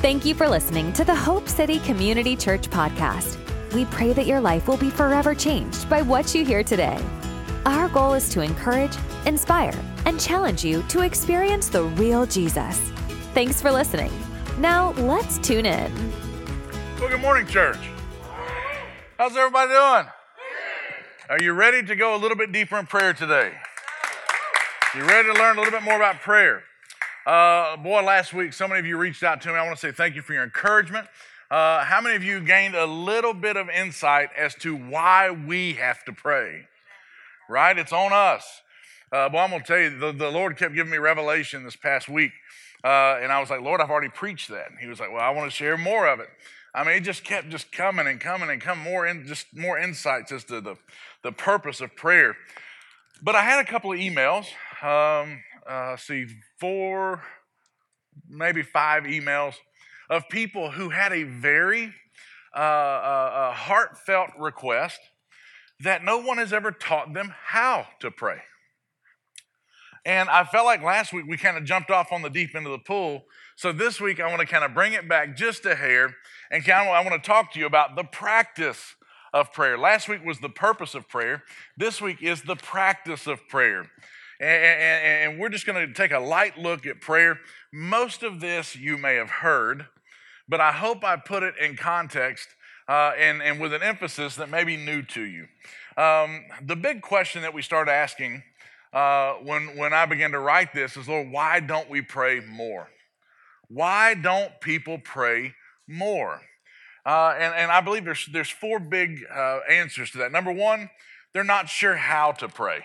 Thank you for listening to the Hope City Community Church podcast. We pray that your life will be forever changed by what you hear today. Our goal is to encourage, inspire, and challenge you to experience the real Jesus. Thanks for listening. Now, let's tune in. Well, good morning, church. How's everybody doing? Are you ready to go a little bit deeper in prayer today? You ready to learn a little bit more about prayer? Uh, boy, last week, so many of you reached out to me. I want to say thank you for your encouragement. Uh, how many of you gained a little bit of insight as to why we have to pray? Right? It's on us. Uh, well, I'm going to tell you, the, the Lord kept giving me revelation this past week. Uh, and I was like, Lord, I've already preached that. And he was like, Well, I want to share more of it. I mean, it just kept just coming and coming and coming more in just more insights as to the, the purpose of prayer. But I had a couple of emails. Um, uh, see, four, maybe five emails of people who had a very uh, uh, heartfelt request that no one has ever taught them how to pray. And I felt like last week we kind of jumped off on the deep end of the pool. So this week I want to kind of bring it back just a hair and kind of I want to talk to you about the practice of prayer. Last week was the purpose of prayer. This week is the practice of prayer. And, we're just going to take a light look at prayer. Most of this you may have heard, but I hope I put it in context uh, and, and with an emphasis that may be new to you. Um, the big question that we start asking uh, when, when I began to write this is, Lord, why don't we pray more? Why don't people pray more? Uh, and, and I believe there's, there's four big uh, answers to that. Number one, they're not sure how to pray.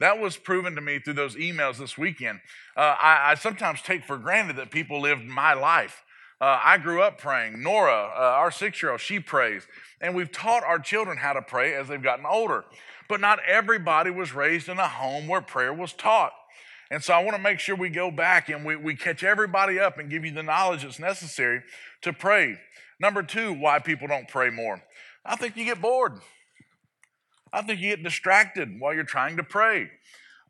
That was proven to me through those emails this weekend. Uh, I, I, sometimes take for granted that people lived my life. Uh, I grew up praying. Nora, uh, our six year old, she prays. And we've taught our children how to pray as they've gotten older. But not everybody was raised in a home where prayer was taught. And so I want to make sure we go back and we, we catch everybody up and give you the knowledge that's necessary to pray. Number two, why people don't pray more. I think you get bored. I think you get distracted while you're trying to pray.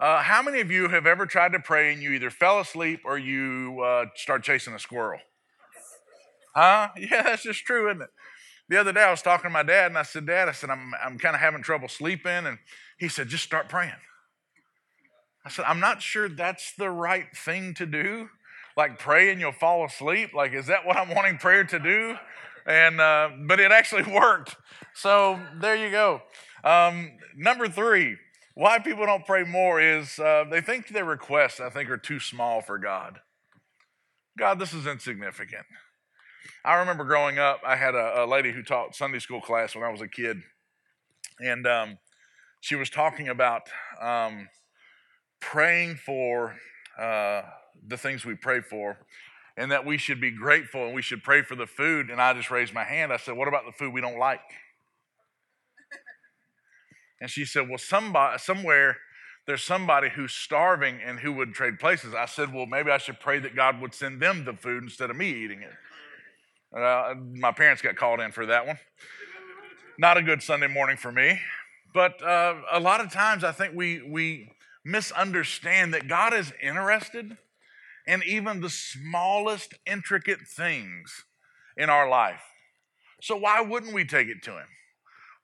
Uh, how many of you have ever tried to pray and you either fell asleep or you uh, start chasing a squirrel? Huh? Yeah, that's just true, isn't it? The other day I was talking to my dad and I said, Dad, I said, I'm, I'm kind of having trouble sleeping. And he said, just start praying. I said, I'm not sure that's the right thing to do. Like pray and you'll fall asleep. Like, is that what I'm wanting prayer to do? And, uh, but it actually worked. So there you go. Um, number three, why people don't pray more is uh, they think their requests, I think, are too small for God. God, this is insignificant. I remember growing up, I had a, a lady who taught Sunday school class when I was a kid, and um, she was talking about um, praying for uh, the things we pray for, and that we should be grateful and we should pray for the food. And I just raised my hand. I said, What about the food we don't like? And she said, Well, somebody, somewhere there's somebody who's starving and who would trade places. I said, Well, maybe I should pray that God would send them the food instead of me eating it. Uh, my parents got called in for that one. Not a good Sunday morning for me. But uh, a lot of times I think we, we misunderstand that God is interested in even the smallest intricate things in our life. So why wouldn't we take it to Him?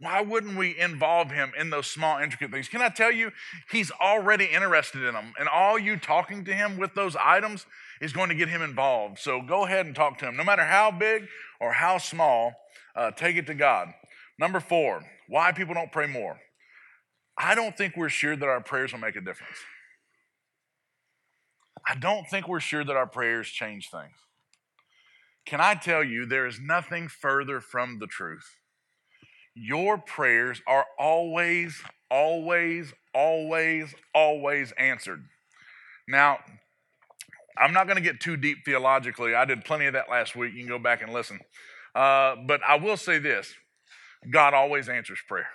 Why wouldn't we involve him in those small, intricate things? Can I tell you, he's already interested in them. And all you talking to him with those items is going to get him involved. So go ahead and talk to him. No matter how big or how small, uh, take it to God. Number four, why people don't pray more. I don't think we're sure that our prayers will make a difference. I don't think we're sure that our prayers change things. Can I tell you, there is nothing further from the truth your prayers are always, always, always, always answered. Now, I'm not going to get too deep theologically. I did plenty of that last week. You can go back and listen. Uh, but I will say this God always answers prayer.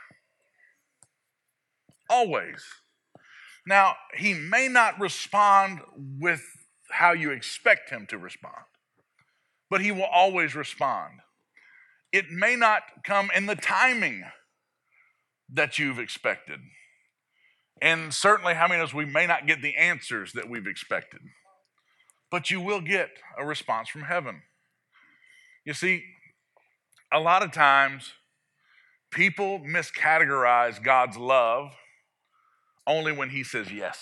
Always. Now, He may not respond with how you expect Him to respond, but He will always respond it may not come in the timing that you've expected. And certainly, how many of us, we may not get the answers that we've expected, but you will get a response from heaven. You see, a lot of times people miscategorize God's love only when He says yes.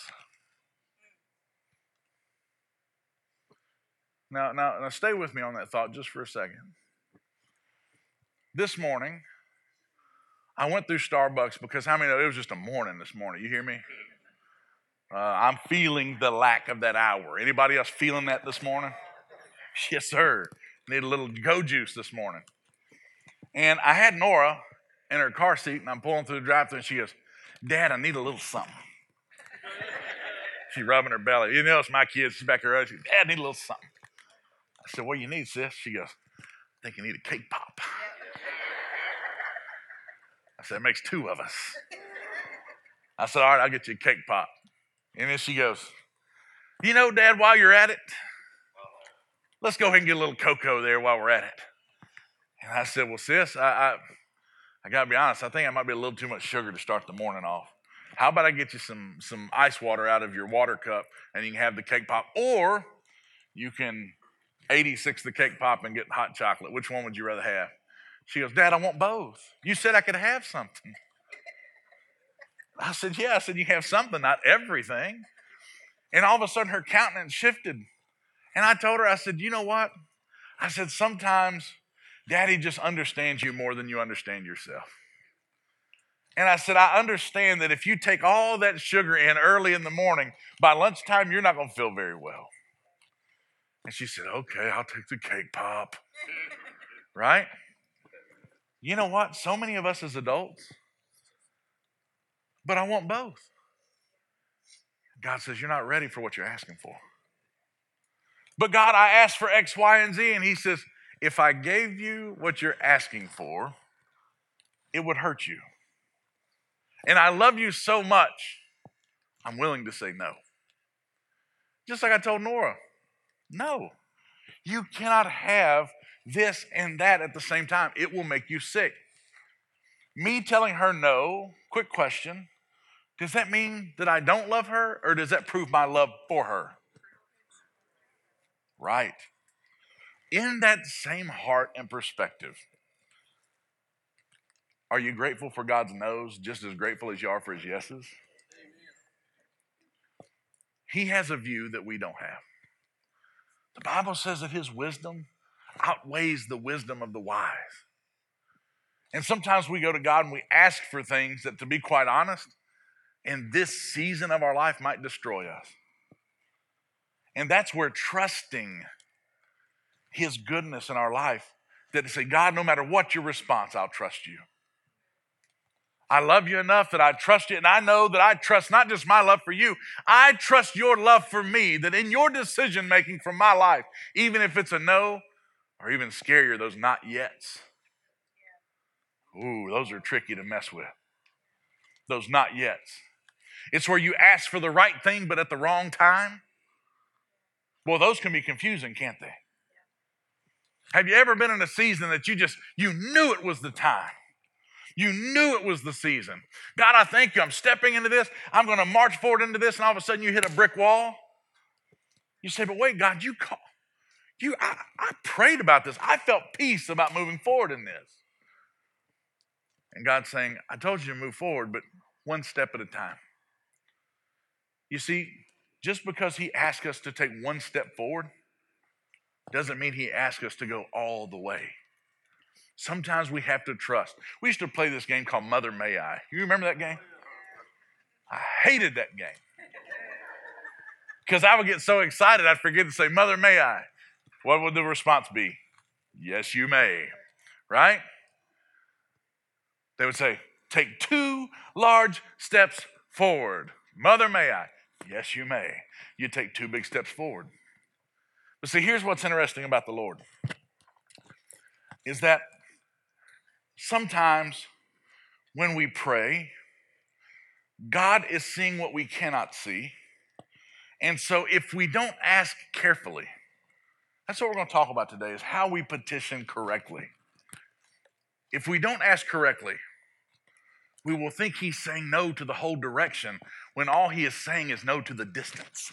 Now, now, now, stay with me on that thought just for a second. This morning, I went through Starbucks because how many know it was just a morning this morning? You hear me? Uh, I'm feeling the lack of that hour. Anybody else feeling that this morning? Yes, sir. Need a little go juice this morning. And I had Nora in her car seat, and I'm pulling through the drive-thru, and she goes, "Dad, I need a little something." She's rubbing her belly. You know, it's my kids. She's back here. She goes, Dad, I need a little something. I said, "What do you need, sis?" She goes, "I think you need a cake pop." I said, "It makes two of us." I said, "All right, I'll get you a cake pop." And then she goes, You know, Dad, while you're at it, let's go ahead and get a little cocoa there while we're at it. And I said, Well, sis, I, I, I got to be honest, I think I might be a little too much sugar to start the morning off. How about I get you some, some ice water out of your water cup and you can have the cake pop? Or you can 86 the cake pop and get hot chocolate. Which one would you rather have? She goes, Dad, I want both. You said I could have something. I said, Yeah. I said, You have something, not everything. And all of a sudden, her countenance shifted. And I told her, I said, You know what? I said, Sometimes daddy just understands you more than you understand yourself. And I said, I understand that if you take all that sugar in early in the morning, by lunchtime, you're not going to feel very well. And she said, Okay, I'll take the cake pop. right? You know what? So many of us as adults, but I want both. God says, You're not ready for what you're asking for. But God, I asked for X, Y, and Z. And He says, If I gave you what you're asking for, it would hurt you. And I love you so much, I'm willing to say no. Just like I told Nora, no. You cannot have this and that at the same time. It will make you sick. Me telling her no, quick question does that mean that I don't love her, or does that prove my love for her? Right. In that same heart and perspective, are you grateful for God's no's just as grateful as you are for his yeses? He has a view that we don't have. The Bible says that his wisdom outweighs the wisdom of the wise. And sometimes we go to God and we ask for things that, to be quite honest, in this season of our life might destroy us. And that's where trusting His goodness in our life, that to say, God, no matter what your response, I'll trust you. I love you enough that I trust you, and I know that I trust not just my love for you, I trust your love for me, that in your decision making for my life, even if it's a no, or even scarier, those not yets. Ooh, those are tricky to mess with. Those not yets. It's where you ask for the right thing but at the wrong time. Well, those can be confusing, can't they? Have you ever been in a season that you just you knew it was the time? You knew it was the season. God, I thank you. I'm stepping into this. I'm going to march forward into this, and all of a sudden you hit a brick wall. You say, but wait, God, you call, you I, I prayed about this. I felt peace about moving forward in this. And God's saying, I told you to move forward, but one step at a time. You see, just because he asks us to take one step forward doesn't mean he asks us to go all the way. Sometimes we have to trust. We used to play this game called Mother May I. You remember that game? I hated that game. Because I would get so excited I'd forget to say, Mother May I. What would the response be? Yes, you may. Right? They would say, Take two large steps forward. Mother May I. Yes, you may. You take two big steps forward. But see, here's what's interesting about the Lord is that sometimes when we pray, God is seeing what we cannot see. And so if we don't ask carefully, that's what we're going to talk about today is how we petition correctly. If we don't ask correctly, we will think he's saying no to the whole direction when all he is saying is no to the distance.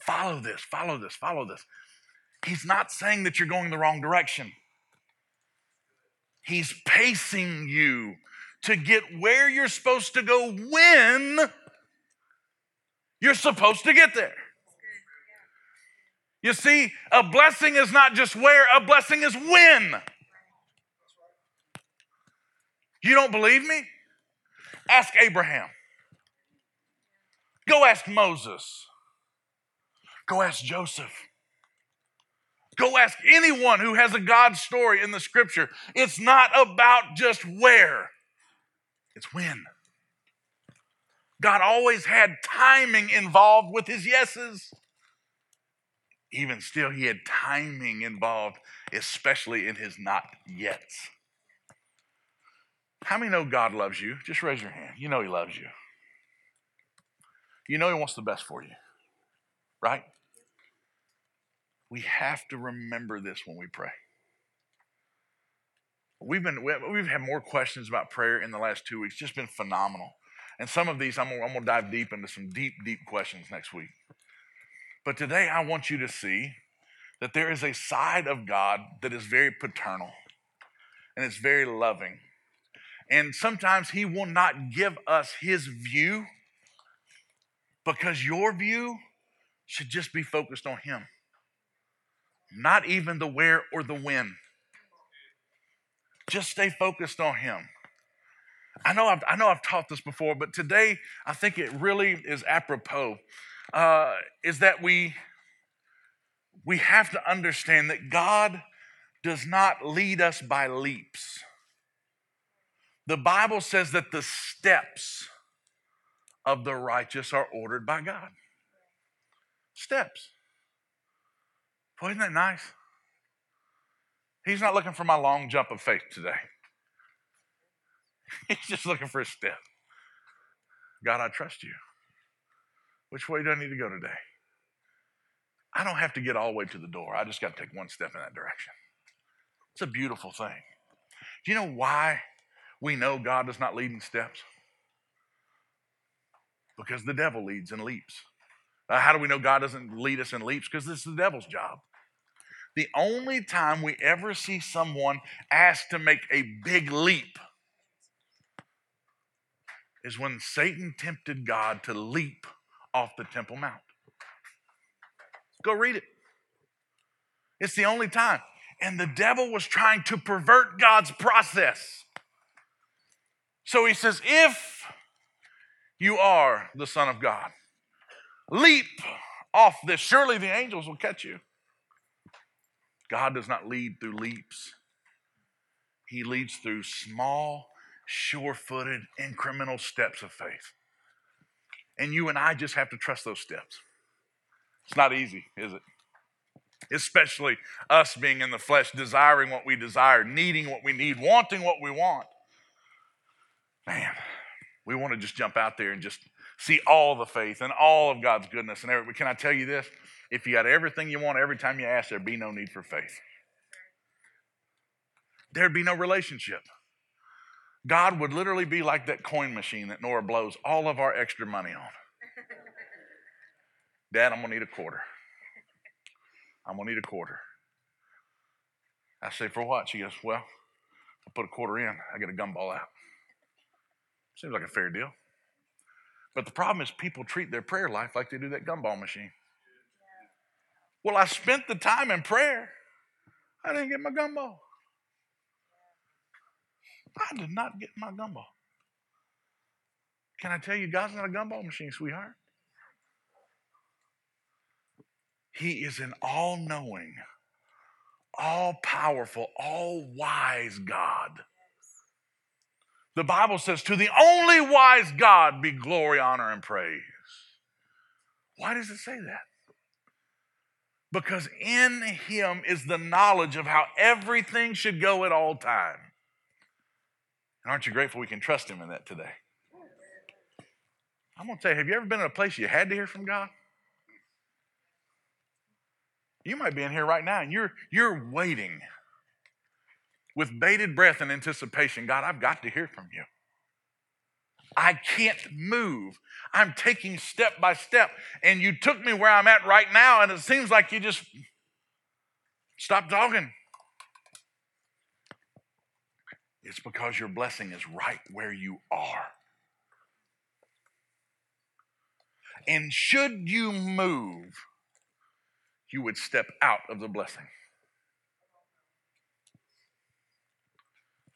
Follow this, follow this, follow this. He's not saying that you're going the wrong direction. He's pacing you to get where you're supposed to go when you're supposed to get there. You see, a blessing is not just where, a blessing is when. You don't believe me? Ask Abraham. Go ask Moses. Go ask Joseph. Go ask anyone who has a God story in the scripture. It's not about just where, it's when. God always had timing involved with his yeses. Even still, he had timing involved, especially in his not yet. How many know God loves you? Just raise your hand. You know he loves you. You know he wants the best for you, right? We have to remember this when we pray. We've been we've had more questions about prayer in the last two weeks. Just been phenomenal. And some of these, I'm gonna, I'm gonna dive deep into some deep, deep questions next week. But today, I want you to see that there is a side of God that is very paternal and it's very loving. And sometimes He will not give us His view because your view should just be focused on Him, not even the where or the when. Just stay focused on Him. I know I've, I know I've taught this before, but today I think it really is apropos. Uh, is that we we have to understand that God does not lead us by leaps. The Bible says that the steps of the righteous are ordered by God. Steps. Boy, isn't that nice? He's not looking for my long jump of faith today. He's just looking for a step. God, I trust you. Which way do I need to go today? I don't have to get all the way to the door. I just got to take one step in that direction. It's a beautiful thing. Do you know why we know God does not lead in steps? Because the devil leads in leaps. Uh, how do we know God doesn't lead us in leaps? Because this is the devil's job. The only time we ever see someone asked to make a big leap is when Satan tempted God to leap off the Temple Mount. Go read it. It's the only time. And the devil was trying to pervert God's process. So he says, If you are the Son of God, leap off this. Surely the angels will catch you. God does not lead through leaps, He leads through small, sure footed, incremental steps of faith. And you and I just have to trust those steps. It's not easy, is it? Especially us being in the flesh, desiring what we desire, needing what we need, wanting what we want. Man, we want to just jump out there and just see all the faith and all of God's goodness and everything. Can I tell you this? If you got everything you want every time you ask, there'd be no need for faith. There'd be no relationship. God would literally be like that coin machine that Nora blows all of our extra money on. Dad, I'm going to need a quarter. I'm going to need a quarter. I say, For what? She goes, Well, I put a quarter in, I get a gumball out. Seems like a fair deal. But the problem is, people treat their prayer life like they do that gumball machine. Well, I spent the time in prayer. I didn't get my gumball. I did not get my gumball. Can I tell you, God's not a gumball machine, sweetheart? He is an all knowing, all powerful, all wise God. The Bible says, To the only wise God be glory, honor, and praise. Why does it say that? Because in Him is the knowledge of how everything should go at all times. And aren't you grateful we can trust Him in that today? I'm going to tell you, have you ever been in a place you had to hear from God? You might be in here right now and you're, you're waiting with bated breath and anticipation. God, I've got to hear from you. I can't move. I'm taking step by step. And you took me where I'm at right now, and it seems like you just, Stop talking. It's because your blessing is right where you are. And should you move, you would step out of the blessing.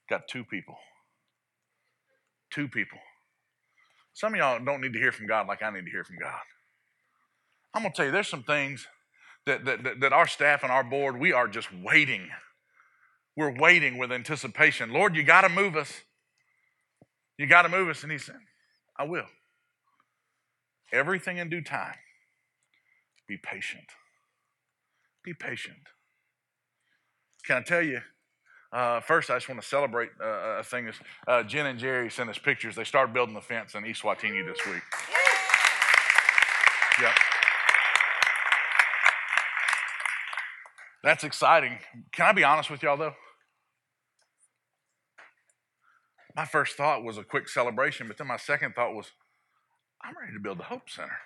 Got two people. Two people. Some of y'all don't need to hear from God like I need to hear from God. I'm going to tell you, there's some things that, that, that our staff and our board, we are just waiting. We're waiting with anticipation. Lord, you got to move us. You got to move us. And He said, I will. Everything in due time. Be patient. Be patient. Can I tell you? Uh, first, I just want to celebrate uh, a thing. Is, uh, Jen and Jerry sent us pictures. They started building the fence in Eswatini this week. Yep. That's exciting. Can I be honest with y'all, though? My first thought was a quick celebration, but then my second thought was, I'm ready to build the Hope Center.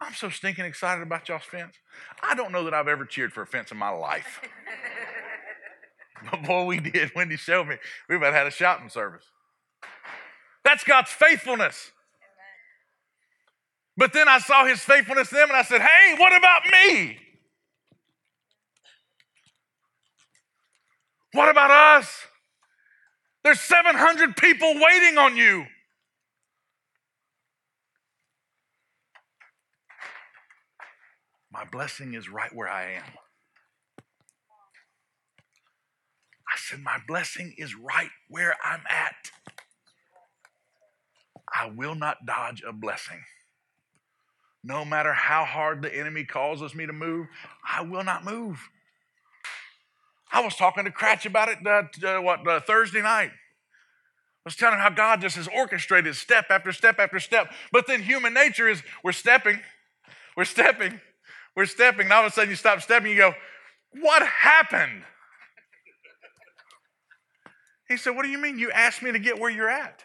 I'm so stinking excited about y'all's fence. I don't know that I've ever cheered for a fence in my life. Before we did, Wendy showed me, we about had a shopping service. That's God's faithfulness. But then I saw his faithfulness to them and I said, hey, what about me? What about us? There's 700 people waiting on you. My blessing is right where I am. I said, My blessing is right where I'm at. I will not dodge a blessing. No matter how hard the enemy causes me to move, I will not move. I was talking to Cratch about it uh, uh, what uh, Thursday night. I was telling him how God just has orchestrated step after step after step. But then human nature is we're stepping, we're stepping, we're stepping. And all of a sudden you stop stepping, you go, What happened? He said, What do you mean? You asked me to get where you're at.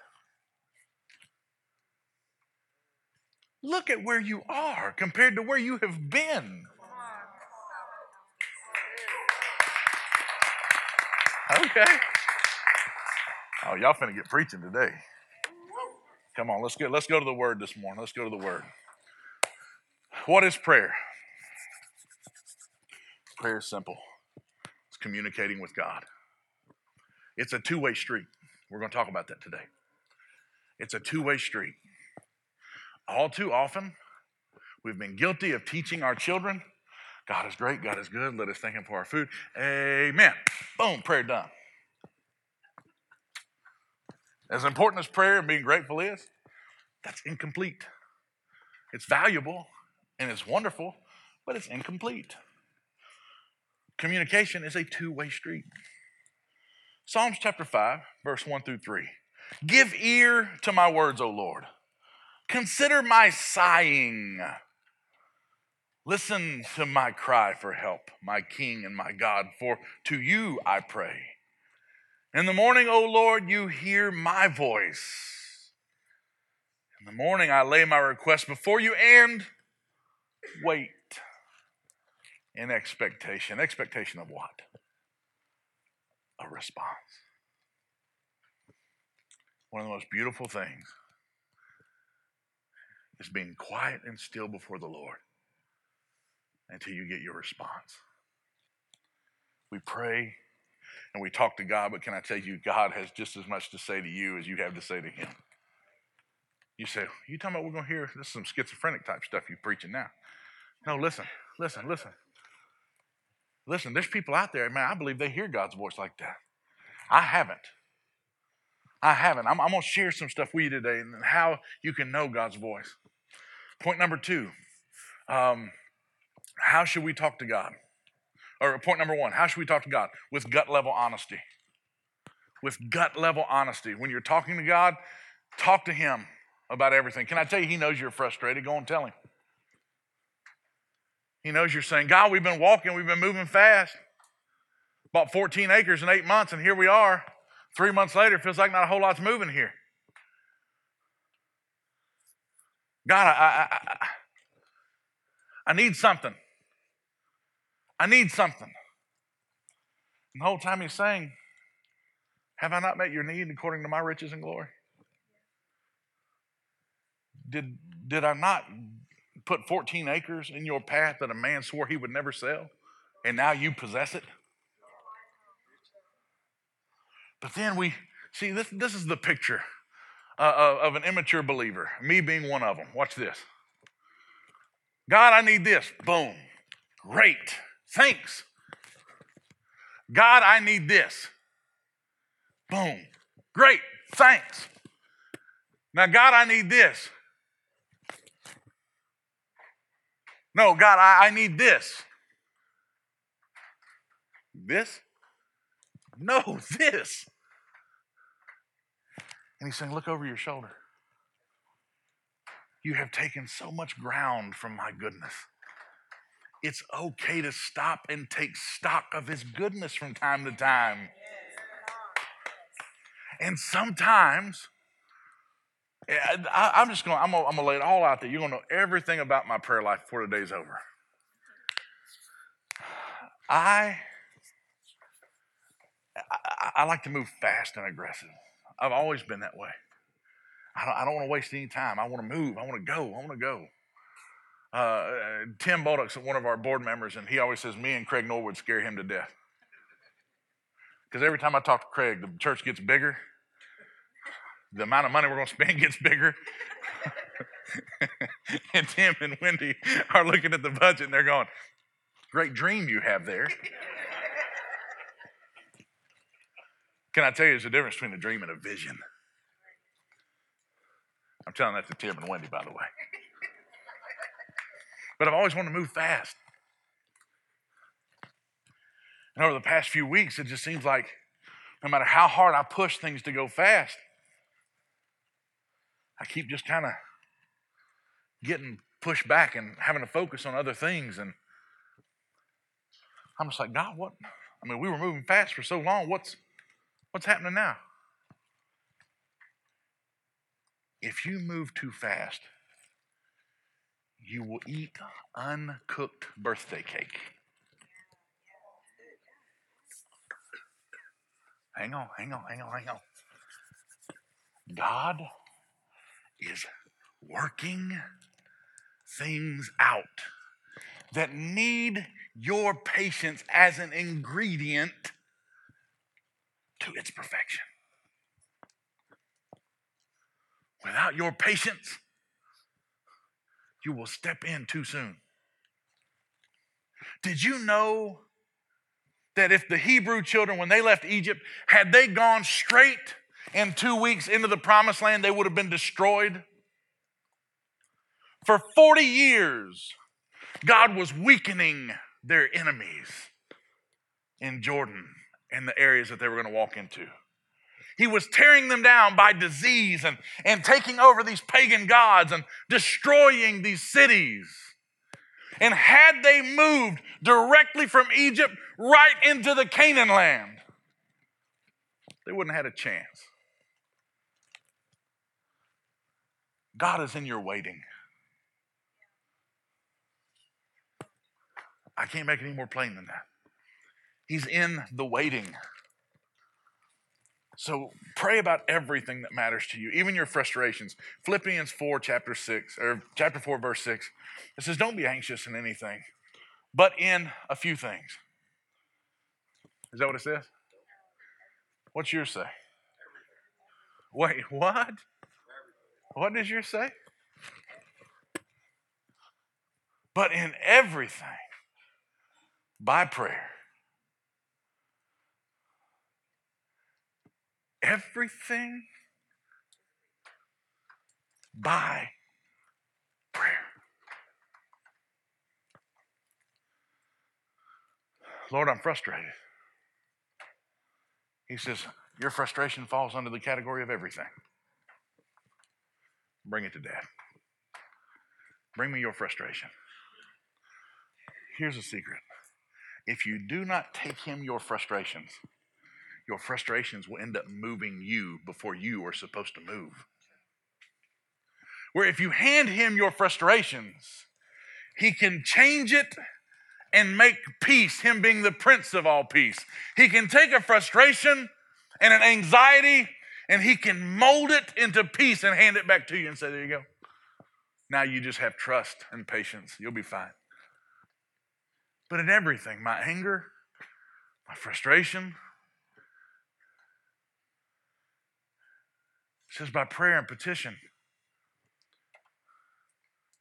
Look at where you are compared to where you have been. Okay. Oh, y'all finna get preaching today. Come on, let's get let's go to the word this morning. Let's go to the word. What is prayer? Prayer is simple. It's communicating with God. It's a two-way street. We're going to talk about that today. It's a two-way street. All too often, we've been guilty of teaching our children God is great, God is good, let us thank Him for our food. Amen. Boom, prayer done. As important as prayer and being grateful is, that's incomplete. It's valuable and it's wonderful, but it's incomplete. Communication is a two way street. Psalms chapter 5, verse 1 through 3. Give ear to my words, O Lord. Consider my sighing. Listen to my cry for help, my King and my God, for to you I pray. In the morning, O Lord, you hear my voice. In the morning, I lay my request before you and wait in expectation. Expectation of what? A response. One of the most beautiful things is being quiet and still before the Lord until you get your response. We pray and we talk to God, but can I tell you, God has just as much to say to you as you have to say to Him. You say, You talking about we're going to hear this is some schizophrenic type stuff you're preaching now. No, listen, listen, listen. Listen, there's people out there, man, I believe they hear God's voice like that. I haven't. I haven't. I'm, I'm going to share some stuff with you today and how you can know God's voice. Point number two um, how should we talk to God? Or point number one, how should we talk to God? With gut level honesty. With gut level honesty. When you're talking to God, talk to Him about everything. Can I tell you, He knows you're frustrated? Go and tell Him. He knows you're saying, God, we've been walking, we've been moving fast. Bought 14 acres in eight months, and here we are. Three months later, it feels like not a whole lot's moving here. God, I, I, I, I need something. I need something. And the whole time he's saying, Have I not met your need according to my riches and glory? Did, did I not put 14 acres in your path that a man swore he would never sell? And now you possess it? But then we see this, this is the picture uh, of an immature believer, me being one of them. Watch this. God, I need this. Boom. Great. Thanks. God, I need this. Boom. Great. Thanks. Now, God, I need this. No, God, I, I need this. This? No, this. And he's saying, Look over your shoulder. You have taken so much ground from my goodness. It's okay to stop and take stock of his goodness from time to time. And sometimes, I, am just going. I'm gonna, lay it all out there. You're gonna know everything about my prayer life before the day's over. I, I, I like to move fast and aggressive. I've always been that way. I don't, I don't want to waste any time. I want to move. I want to go. I want to go. Uh, Tim Baldock's one of our board members, and he always says me and Craig Norwood scare him to death. Because every time I talk to Craig, the church gets bigger. The amount of money we're going to spend gets bigger. and Tim and Wendy are looking at the budget and they're going, Great dream you have there. Can I tell you, there's a difference between a dream and a vision. I'm telling that to Tim and Wendy, by the way. But I've always wanted to move fast. And over the past few weeks, it just seems like no matter how hard I push things to go fast, I keep just kind of getting pushed back and having to focus on other things. And I'm just like, God, what? I mean, we were moving fast for so long. What's What's happening now? If you move too fast, you will eat uncooked birthday cake. Hang on, hang on, hang on, hang on. God is working things out that need your patience as an ingredient to its perfection. Without your patience, you will step in too soon. Did you know that if the Hebrew children, when they left Egypt, had they gone straight in two weeks into the promised land, they would have been destroyed? For 40 years, God was weakening their enemies in Jordan in the areas that they were going to walk into. He was tearing them down by disease and, and taking over these pagan gods and destroying these cities. And had they moved directly from Egypt right into the Canaan land, they wouldn't have had a chance. God is in your waiting. I can't make it any more plain than that. He's in the waiting. So pray about everything that matters to you, even your frustrations. Philippians 4, chapter 6, or chapter 4, verse 6. It says, Don't be anxious in anything, but in a few things. Is that what it says? What's yours say? Wait, what? What does yours say? But in everything, by prayer everything by prayer. Lord, I'm frustrated. He says, Your frustration falls under the category of everything. Bring it to dad. Bring me your frustration. Here's a secret if you do not take him your frustrations, your frustrations will end up moving you before you are supposed to move. Where if you hand him your frustrations, he can change it and make peace, Him being the Prince of all peace. He can take a frustration and an anxiety and He can mold it into peace and hand it back to you and say, There you go. Now you just have trust and patience. You'll be fine. But in everything, my anger, my frustration, says by prayer and petition.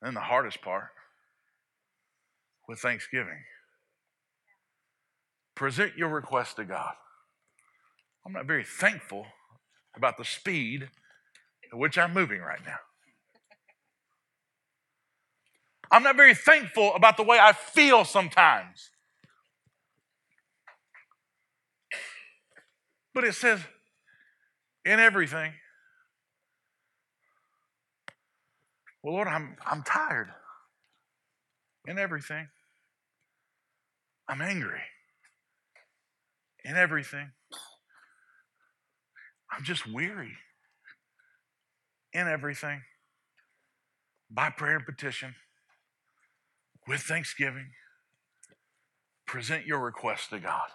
And the hardest part, with thanksgiving. Present your request to God. I'm not very thankful about the speed at which I'm moving right now. I'm not very thankful about the way I feel sometimes. But it says, in everything. Well, Lord, I'm, I'm tired. In everything. I'm angry. In everything. I'm just weary. In everything. By prayer and petition with thanksgiving, present your request to God.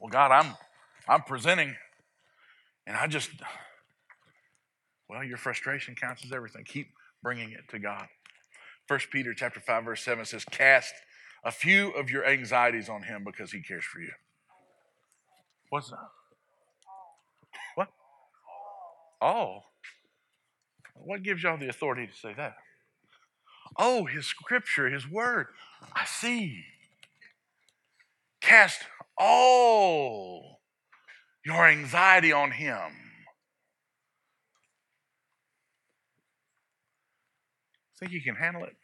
Well, God, I'm I'm presenting, and I just well, your frustration counts as everything. Keep bringing it to God. First Peter chapter five verse seven says, "Cast a few of your anxieties on Him because He cares for you." What's that? What? All. What gives y'all the authority to say that? Oh, his scripture, his word. I see. Cast all your anxiety on him. Think you can handle it?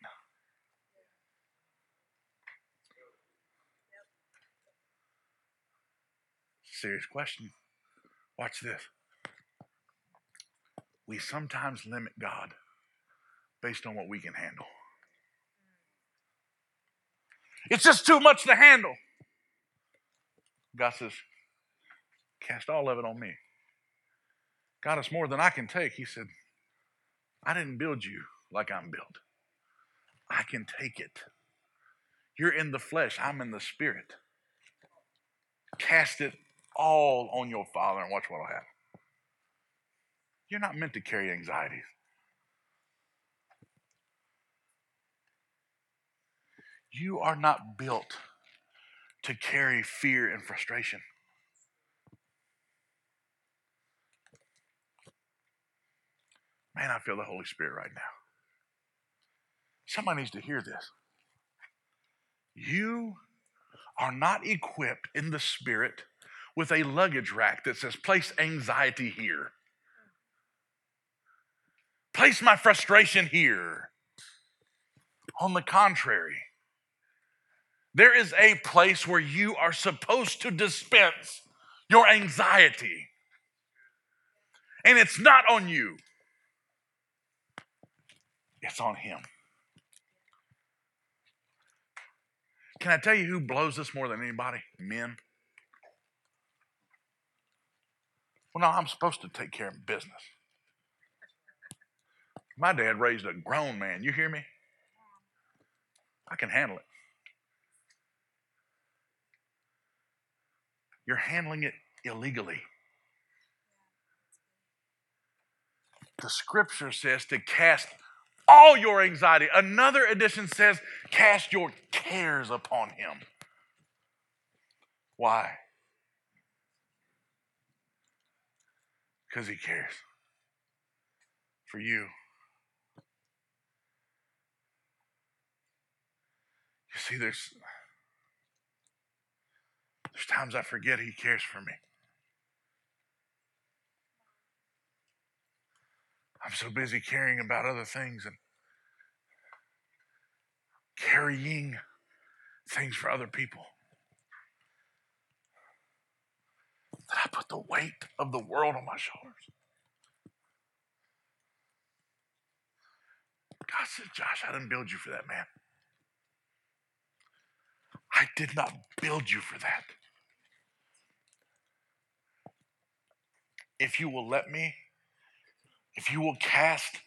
Serious question. Watch this. We sometimes limit God based on what we can handle. It's just too much to handle. God says, Cast all of it on me. God, it's more than I can take. He said, I didn't build you like I'm built. I can take it. You're in the flesh, I'm in the spirit. Cast it all on your Father and watch what will happen. You're not meant to carry anxieties. You are not built to carry fear and frustration. Man, I feel the Holy Spirit right now. Somebody needs to hear this. You are not equipped in the Spirit with a luggage rack that says, place anxiety here, place my frustration here. On the contrary, there is a place where you are supposed to dispense your anxiety. And it's not on you, it's on Him. Can I tell you who blows this more than anybody? Men. Well, no, I'm supposed to take care of business. My dad raised a grown man. You hear me? I can handle it. you're handling it illegally. The scripture says to cast all your anxiety. Another edition says, cast your cares upon him. Why? Because he cares for you. You see, there's there's times I forget He cares for me. I'm so busy caring about other things and carrying things for other people that I put the weight of the world on my shoulders. God said, Josh, I didn't build you for that, man. I did not build you for that. if you will let me, if you will cast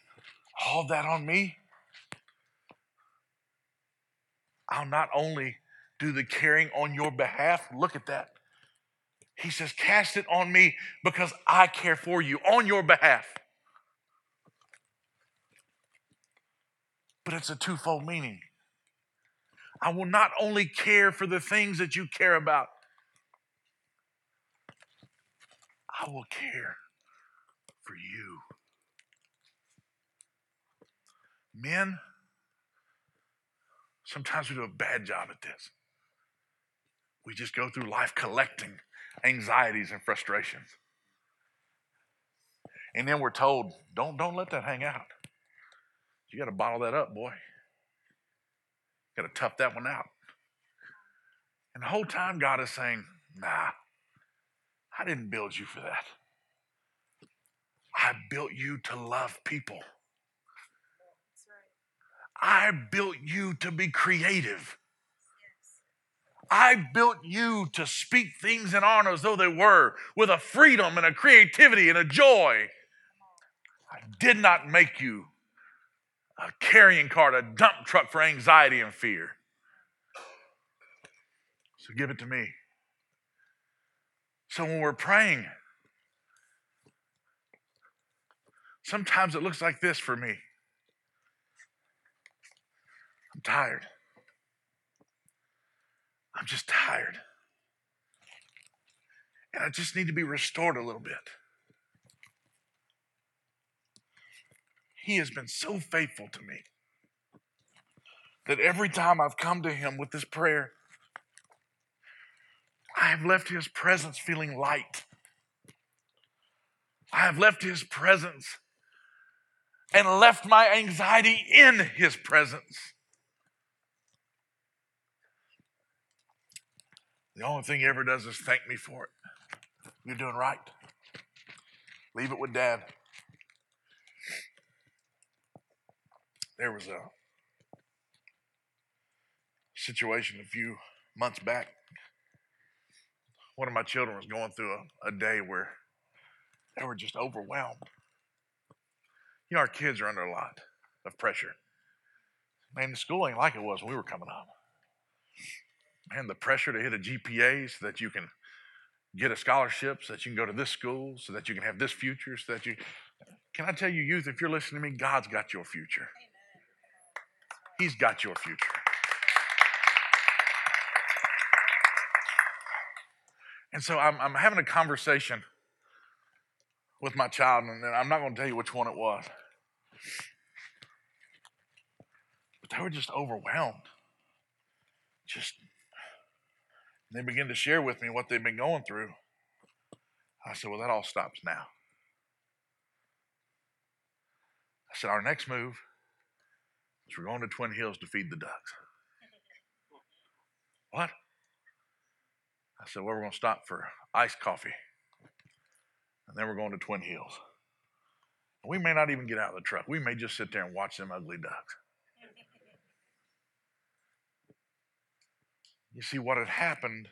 all that on me, I'll not only do the caring on your behalf, look at that. He says, Cast it on me because I care for you on your behalf. But it's a twofold meaning. I will not only care for the things that you care about, I will care for you. Men, sometimes we do a bad job at this. We just go through life collecting anxieties and frustrations. And then we're told, don't, don't let that hang out. You got to bottle that up, boy. Got to tough that one out. And the whole time, God is saying, nah, I didn't build you for that. I built you to love people. I built you to be creative. I built you to speak things in honor as though they were, with a freedom and a creativity and a joy. I did not make you a carrying cart, a dump truck for anxiety and fear. So give it to me. So when we're praying, sometimes it looks like this for me I'm tired. I'm just tired. And I just need to be restored a little bit. He has been so faithful to me that every time I've come to Him with this prayer, I have left His presence feeling light. I have left His presence and left my anxiety in His presence. The only thing He ever does is thank me for it. You're doing right. Leave it with Dad. There was a situation a few months back. One of my children was going through a, a day where they were just overwhelmed. You know, our kids are under a lot of pressure. Man, the school ain't like it was when we were coming up. Man, the pressure to hit a GPA so that you can get a scholarship, so that you can go to this school, so that you can have this future, so that you. Can I tell you, youth, if you're listening to me, God's got your future. He's got your future. And so I'm, I'm having a conversation with my child, and I'm not going to tell you which one it was. But they were just overwhelmed. Just, they begin to share with me what they've been going through. I said, Well, that all stops now. I said, Our next move is we're going to Twin Hills to feed the ducks. What? I said, well, we're going to stop for iced coffee. And then we're going to Twin Hills. We may not even get out of the truck. We may just sit there and watch them ugly ducks. You see, what had happened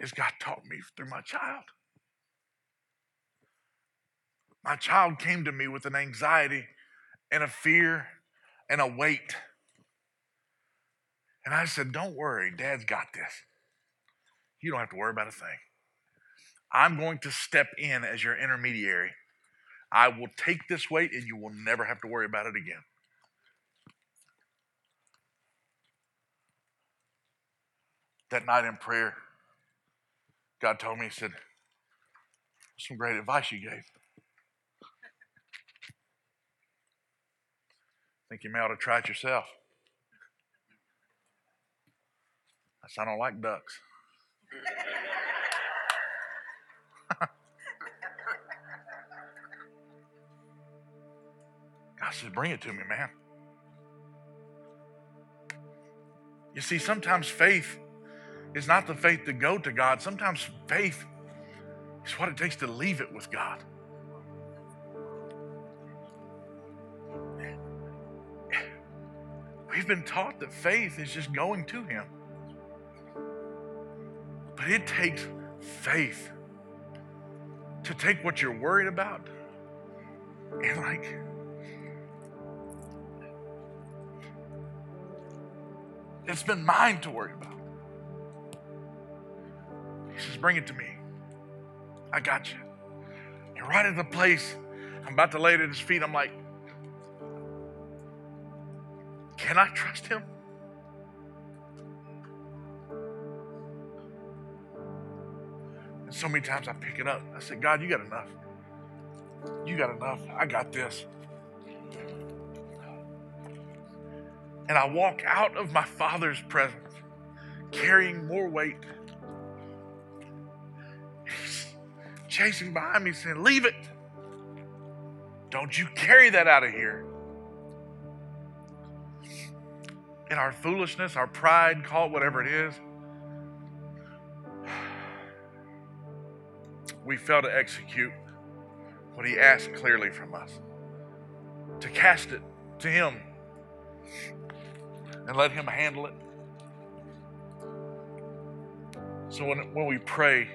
is God taught me through my child. My child came to me with an anxiety and a fear and a weight. And I said, Don't worry, Dad's got this. You don't have to worry about a thing. I'm going to step in as your intermediary. I will take this weight and you will never have to worry about it again. That night in prayer, God told me, He said, Some great advice you gave. Think you may ought to try it yourself. I said, I don't like ducks. God says, bring it to me, man. You see, sometimes faith is not the faith to go to God. Sometimes faith is what it takes to leave it with God. We've been taught that faith is just going to Him. But it takes faith to take what you're worried about and, like, It's been mine to worry about. Says, Bring it to me. I got you. And right at the place, I'm about to lay it at his feet. I'm like, Can I trust him? And so many times I pick it up. I said, God, you got enough. You got enough. I got this. And I walk out of my Father's presence carrying more weight. Chasing behind me saying, Leave it. Don't you carry that out of here. In our foolishness, our pride, call it whatever it is, we fail to execute what He asked clearly from us to cast it to Him and let Him handle it. So when, when we pray,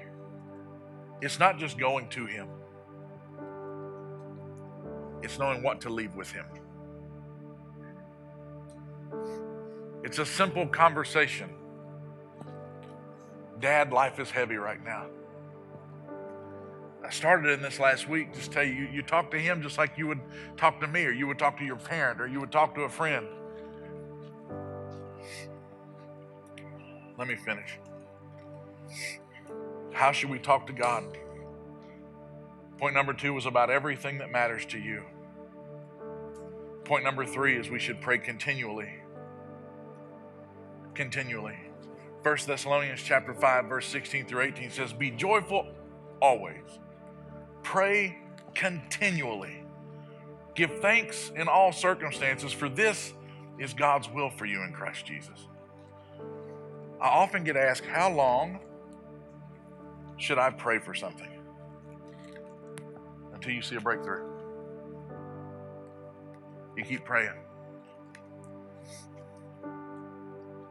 it's not just going to Him, it's knowing what to leave with Him. It's a simple conversation. Dad, life is heavy right now. I started in this last week. Just tell you, you talk to him just like you would talk to me, or you would talk to your parent, or you would talk to a friend. Let me finish. How should we talk to God? Point number two was about everything that matters to you. Point number three is we should pray continually. Continually. 1 Thessalonians chapter 5, verse 16 through 18 says, Be joyful always. Pray continually. Give thanks in all circumstances, for this is God's will for you in Christ Jesus. I often get asked, How long should I pray for something? Until you see a breakthrough. You keep praying.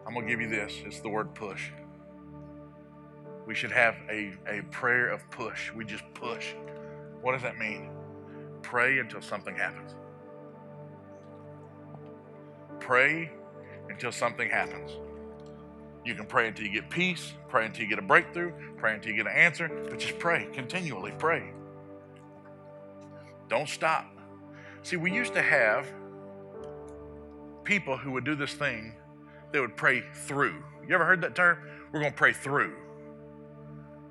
I'm going to give you this it's the word push. We should have a, a prayer of push. We just push. What does that mean? Pray until something happens. Pray until something happens. You can pray until you get peace, pray until you get a breakthrough, pray until you get an answer, but just pray, continually pray. Don't stop. See, we used to have people who would do this thing, they would pray through. You ever heard that term? We're going to pray through.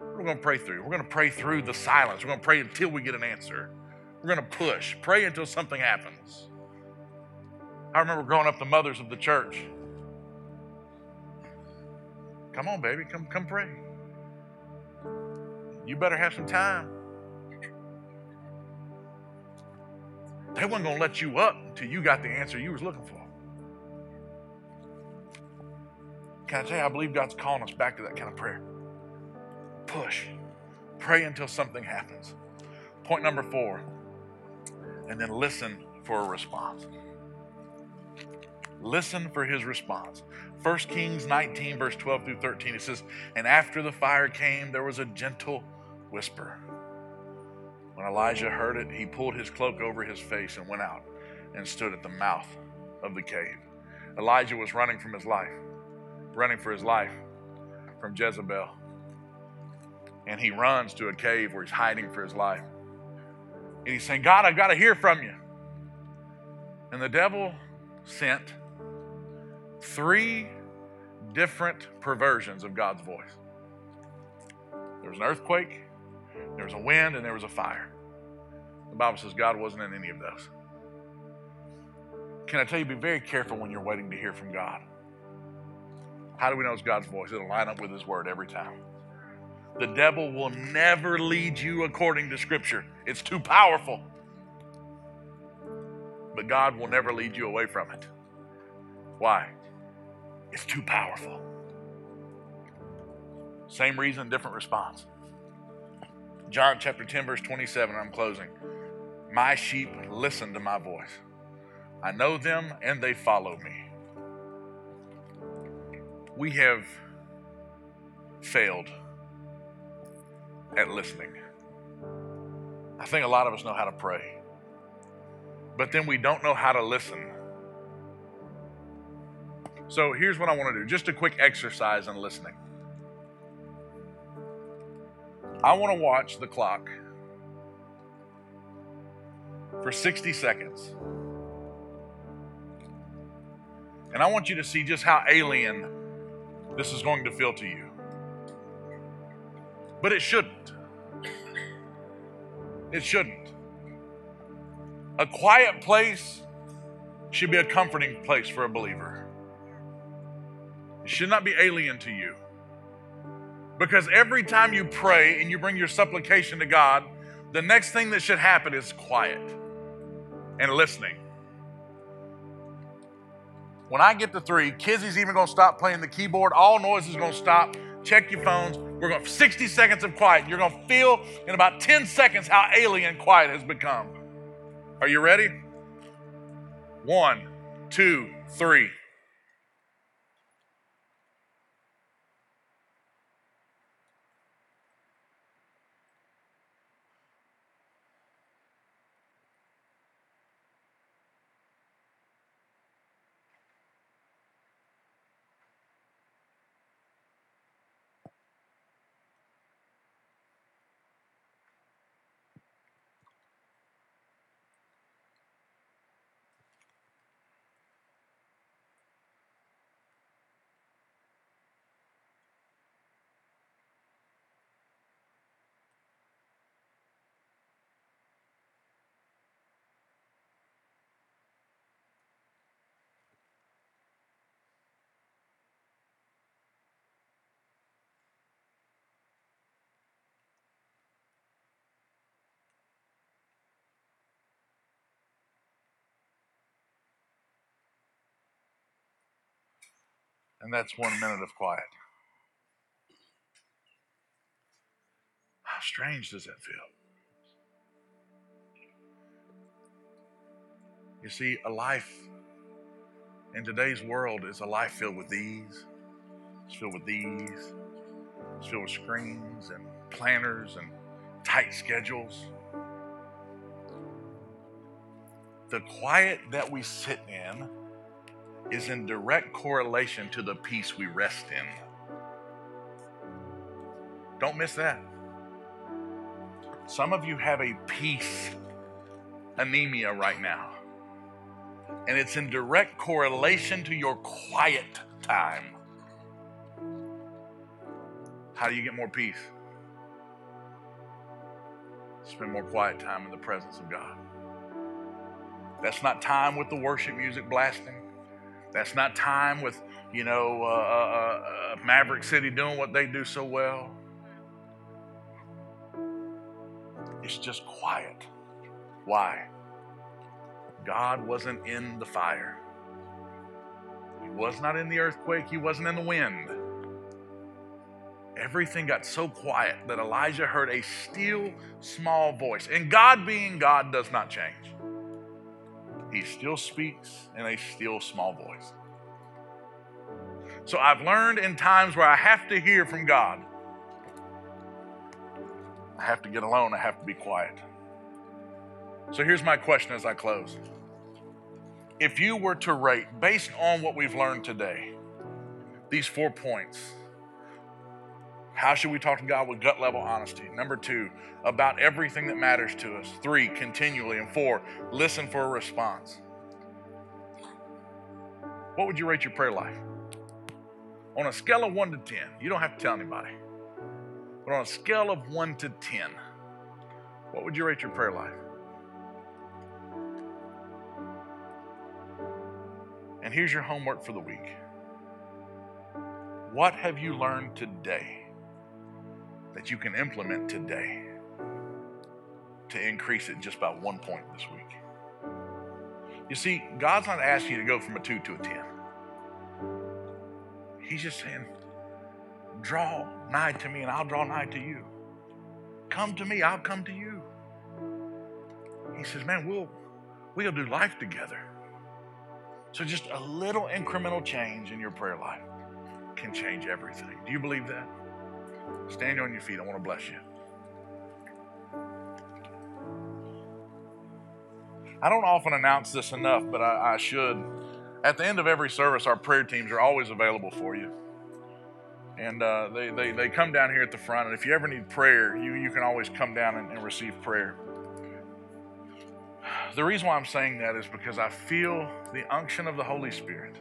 We're going to pray through. We're going to pray through the silence. We're going to pray until we get an answer. We're going to push, pray until something happens. I remember growing up, the mothers of the church, Come on, baby, come come pray. You better have some time. They weren't gonna let you up until you got the answer you was looking for. Can I tell you, I believe God's calling us back to that kind of prayer. Push. Pray until something happens. Point number four, and then listen for a response. Listen for his response. 1 Kings 19, verse 12 through 13, it says, And after the fire came, there was a gentle whisper. When Elijah heard it, he pulled his cloak over his face and went out and stood at the mouth of the cave. Elijah was running from his life, running for his life from Jezebel. And he runs to a cave where he's hiding for his life. And he's saying, God, I've got to hear from you. And the devil sent three different perversions of God's voice. There was an earthquake, there was a wind, and there was a fire. The Bible says God wasn't in any of those. Can I tell you, be very careful when you're waiting to hear from God. How do we know it's God's voice? It'll line up with His word every time. The devil will never lead you according to Scripture, it's too powerful. But God will never lead you away from it. Why? It's too powerful. Same reason, different response. John chapter 10, verse 27, I'm closing. My sheep listen to my voice. I know them and they follow me. We have failed at listening. I think a lot of us know how to pray, but then we don't know how to listen So here's what I want to do just a quick exercise in listening. I want to watch the clock for 60 seconds. And I want you to see just how alien this is going to feel to you. But it shouldn't. It shouldn't. A quiet place should be a comforting place for a believer. Should not be alien to you. Because every time you pray and you bring your supplication to God, the next thing that should happen is quiet and listening. When I get to three, Kizzy's even gonna stop playing the keyboard. All noise is gonna stop. Check your phones. We're going to 60 seconds of quiet. You're gonna feel in about 10 seconds how alien quiet has become. Are you ready? One, two, three. And that's one minute of quiet. How strange does that feel? You see, a life in today's world is a life filled with these. It's filled with these. It's filled with screens and planners and tight schedules. The quiet that we sit in is in direct correlation to the peace we rest in. Don't miss that. Some of you have a peace anemia right now, and it's in direct correlation to your quiet time. How do you get more peace? Spend more quiet time in the presence of God. That's not time with the worship music blasting. That's not time with, you know, uh, uh, uh, Maverick City doing what they do so well. It's just quiet. Why? God wasn't in the fire. He was not in the earthquake. He wasn't in the wind. Everything got so quiet that Elijah heard a still small voice. And God being God does not change. He still speaks in a still small voice. So I've learned in times where I have to hear from God, I have to get alone, I have to be quiet. So here's my question as I close. If you were to rate, based on what we've learned today, these four points, how should we talk to God with gut level honesty? Number two, about everything that matters to us. Three, continually. And four, listen for a response. What would you rate your prayer life? On a scale of one to 10, you don't have to tell anybody, but on a scale of one to 10, what would you rate your prayer life? And here's your homework for the week. What have you learned today? That you can implement today to increase it just by one point this week. You see, God's not asking you to go from a two to a 10. He's just saying, draw nigh to me and I'll draw nigh to you. Come to me, I'll come to you. He says, man, we'll, we'll do life together. So just a little incremental change in your prayer life can change everything. Do you believe that? Stand on your feet. I want to bless you. I don't often announce this enough, but I, I should. At the end of every service, our prayer teams are always available for you. And uh, they, they, they come down here at the front. And if you ever need prayer, you, you can always come down and, and receive prayer. The reason why I'm saying that is because I feel the unction of the Holy Spirit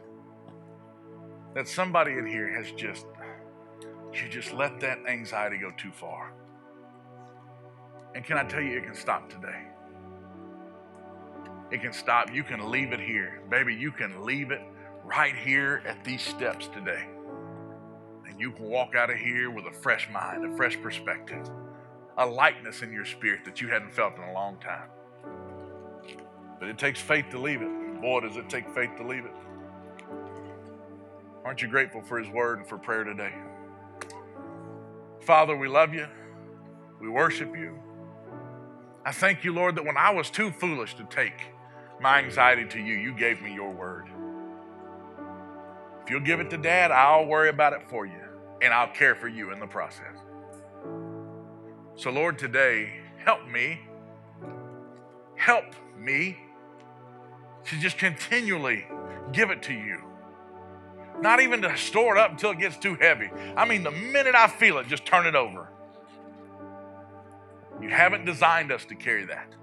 that somebody in here has just, you just let that anxiety go too far. And can I tell you, it can stop today. It can stop. You can leave it here. Baby, you can leave it right here at these steps today. And you can walk out of here with a fresh mind, a fresh perspective, a lightness in your spirit that you hadn't felt in a long time. But it takes faith to leave it. Boy, does it take faith to leave it. Aren't you grateful for His word and for prayer today? Father, we love you. We worship you. I thank you, Lord, that when I was too foolish to take my anxiety to you, you gave me your word. If you'll give it to dad, I'll worry about it for you and I'll care for you in the process. So, Lord, today, help me. Help me to just continually give it to you. Not even to store it up until it gets too heavy. I mean, the minute I feel it, just turn it over. You haven't designed us to carry that.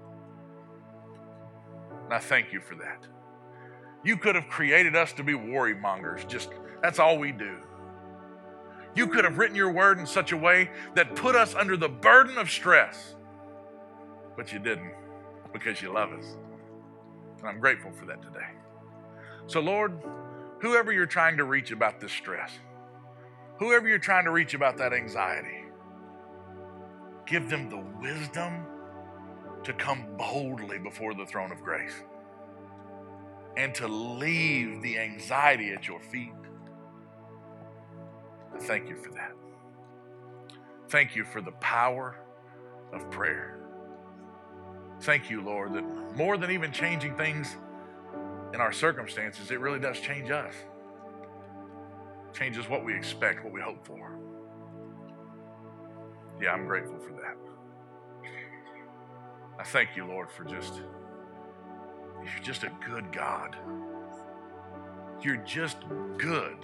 And I thank you for that. You could have created us to be worry mongers, just that's all we do. You could have written your word in such a way that put us under the burden of stress, but you didn't because you love us. And I'm grateful for that today. So, Lord, whoever you're trying to reach about this stress, whoever you're trying to reach about that anxiety, give them the wisdom to come boldly before the throne of grace and to leave the anxiety at your feet. I thank you for that. Thank you for the power of prayer. Thank you, Lord, that more than even changing things in our circumstances, it really does change us. Changes what we expect, what we hope for. Yeah, I'm grateful for that. I thank you, Lord, for just, you're just a good God. You're just good.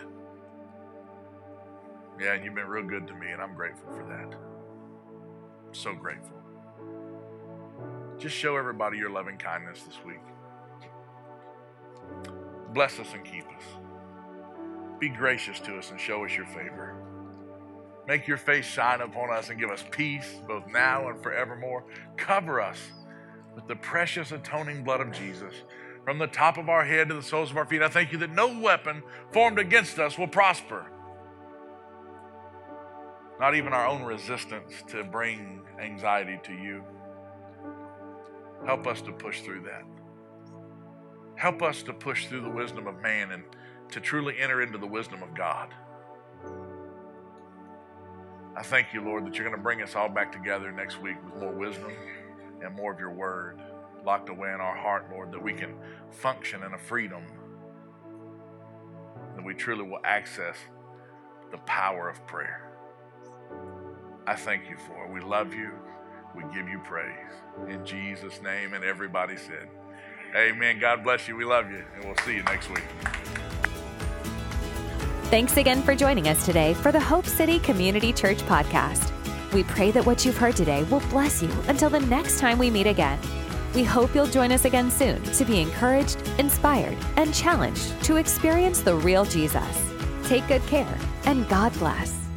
Yeah, and you've been real good to me, and I'm grateful for that. I'm so grateful. Just show everybody your loving kindness this week. Bless us and keep us. Be gracious to us and show us your favor. Make your face shine upon us and give us peace both now and forevermore. Cover us with the precious atoning blood of Jesus from the top of our head to the soles of our feet. I thank you that no weapon formed against us will prosper. Not even our own resistance to bring anxiety to you. Help us to push through that. Help us to push through the wisdom of man and to truly enter into the wisdom of God. I thank you, Lord, that you're going to bring us all back together next week with more wisdom and more of your word locked away in our heart, Lord, that we can function in a freedom, that we truly will access the power of prayer. I thank you for it. We love you. We give you praise. In Jesus' name, and everybody said, Amen. God bless you. We love you, and we'll see you next week. Thanks again for joining us today for the Hope City Community Church podcast. We pray that what you've heard today will bless you until the next time we meet again. We hope you'll join us again soon to be encouraged, inspired, and challenged to experience the real Jesus. Take good care, and God bless.